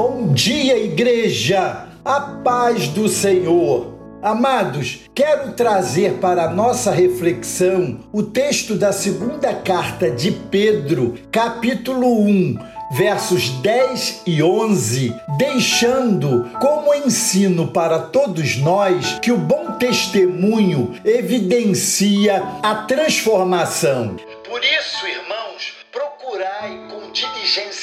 Bom dia, igreja! A paz do Senhor! Amados, quero trazer para a nossa reflexão o texto da segunda carta de Pedro, capítulo 1, versos 10 e 11, deixando como ensino para todos nós que o bom testemunho evidencia a transformação. Por isso, com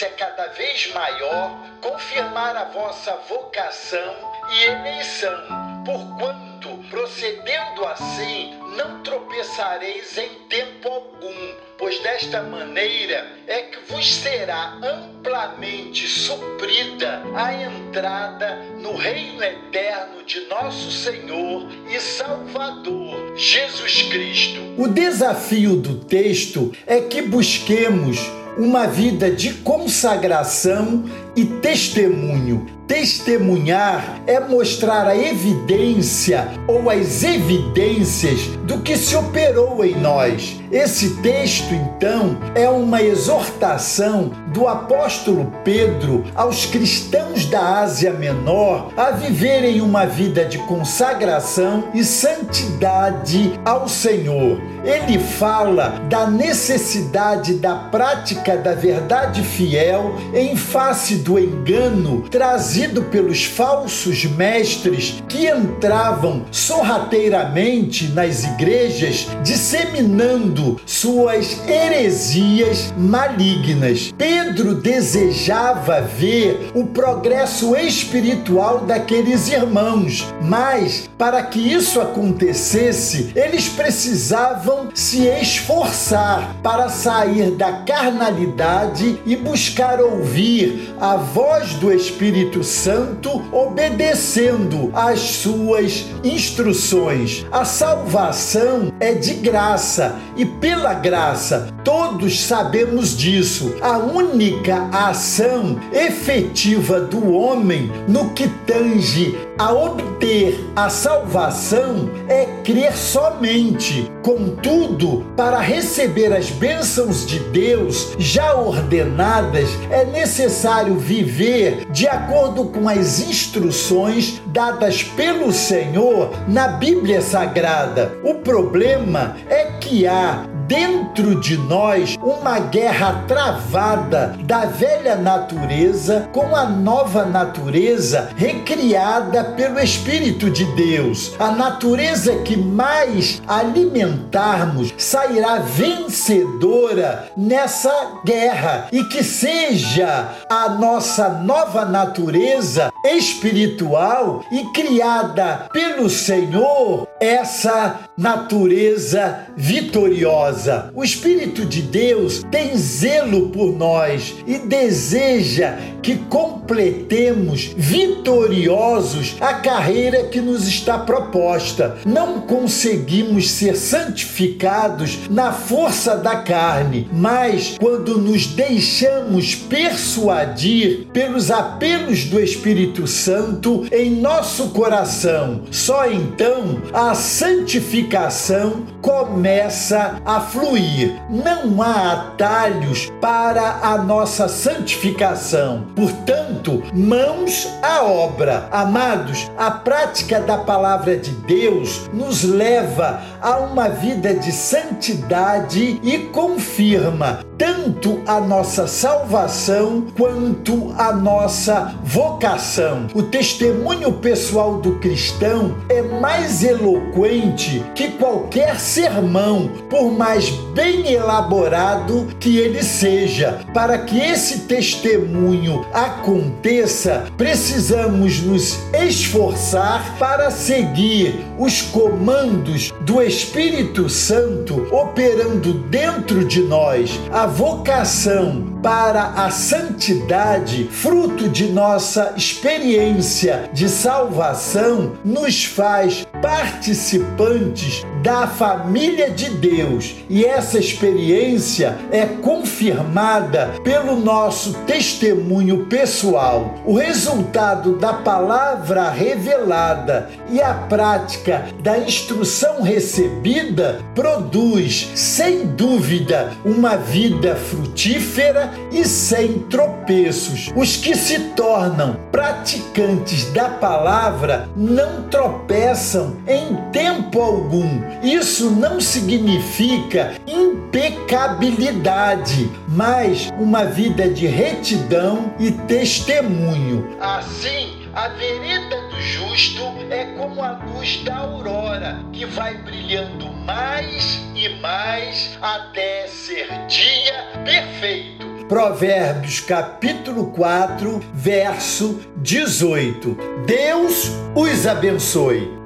diligência cada vez maior confirmar a vossa vocação e eleição, porquanto, procedendo assim, não tropeçareis em tempo algum, pois desta maneira é que vos será amplamente suprida a entrada no reino eterno de nosso Senhor e Salvador Jesus Cristo. O desafio do texto é que busquemos uma vida de consagração e testemunho. Testemunhar é mostrar a evidência ou as evidências do que se operou em nós. Esse texto, então, é uma exortação do apóstolo Pedro aos cristãos da Ásia Menor a viverem uma vida de consagração e santidade ao Senhor. Ele fala da necessidade da prática da verdade fiel em face do engano trazido pelos falsos mestres que entravam sorrateiramente nas igrejas, disseminando suas heresias malignas. Pedro desejava ver o progresso espiritual daqueles irmãos, mas para que isso acontecesse, eles precisavam se esforçar para sair da carnalidade e buscar ouvir a voz do Espírito Santo, obedecendo às suas instruções. A salvação é de graça e pela graça todos sabemos disso. A única ação efetiva do homem no que tange a obter a salvação é crer somente. Contudo, para receber as bênçãos de Deus já ordenadas, é necessário viver de acordo com as instruções dadas pelo Senhor na Bíblia Sagrada. O problema é que há dentro de nós uma guerra travada da velha natureza com a nova natureza recriada pelo Espírito de Deus. A natureza que mais alimentarmos sairá vencedora nessa guerra e que seja a nossa nova natureza espiritual e criada pelo Senhor essa natureza vitoriosa. O Espírito de Deus tem zelo por nós e deseja que completemos vitoriosos a carreira que nos está proposta. Não conseguimos ser santificados na força da carne, mas quando nos deixamos persuadir pelos apelos do Espírito Santo em nosso coração. Só então a santificação começa a fluir. Não há atalhos para a nossa santificação. Portanto, mãos à obra. Amados, a prática da palavra de Deus nos leva a uma vida de santidade e confirma tanto a nossa salvação quanto a nossa vocação. O testemunho pessoal do cristão é mais eloquente que qualquer sermão, por mais bem elaborado que ele seja. Para que esse testemunho aconteça, precisamos nos esforçar para seguir os comandos do Espírito Santo operando dentro de nós. A vocação para a santidade, fruto de nossa experiência de salvação, nos faz participantes da família de Deus. E essa experiência é confirmada pelo nosso testemunho pessoal. O resultado da palavra revelada e a prática da instrução recebida produz, sem dúvida, uma vida frutífera e sem tropeços. Os que se tornam praticantes da palavra não tropeçam em tempo algum. Isso não significa impecabilidade, mas uma vida de retidão e testemunho. Assim, a vereda do justo é como a luz da aurora, que vai brilhando mais e mais até ser dia perfeito. Provérbios capítulo 4, verso 18. Deus os abençoe.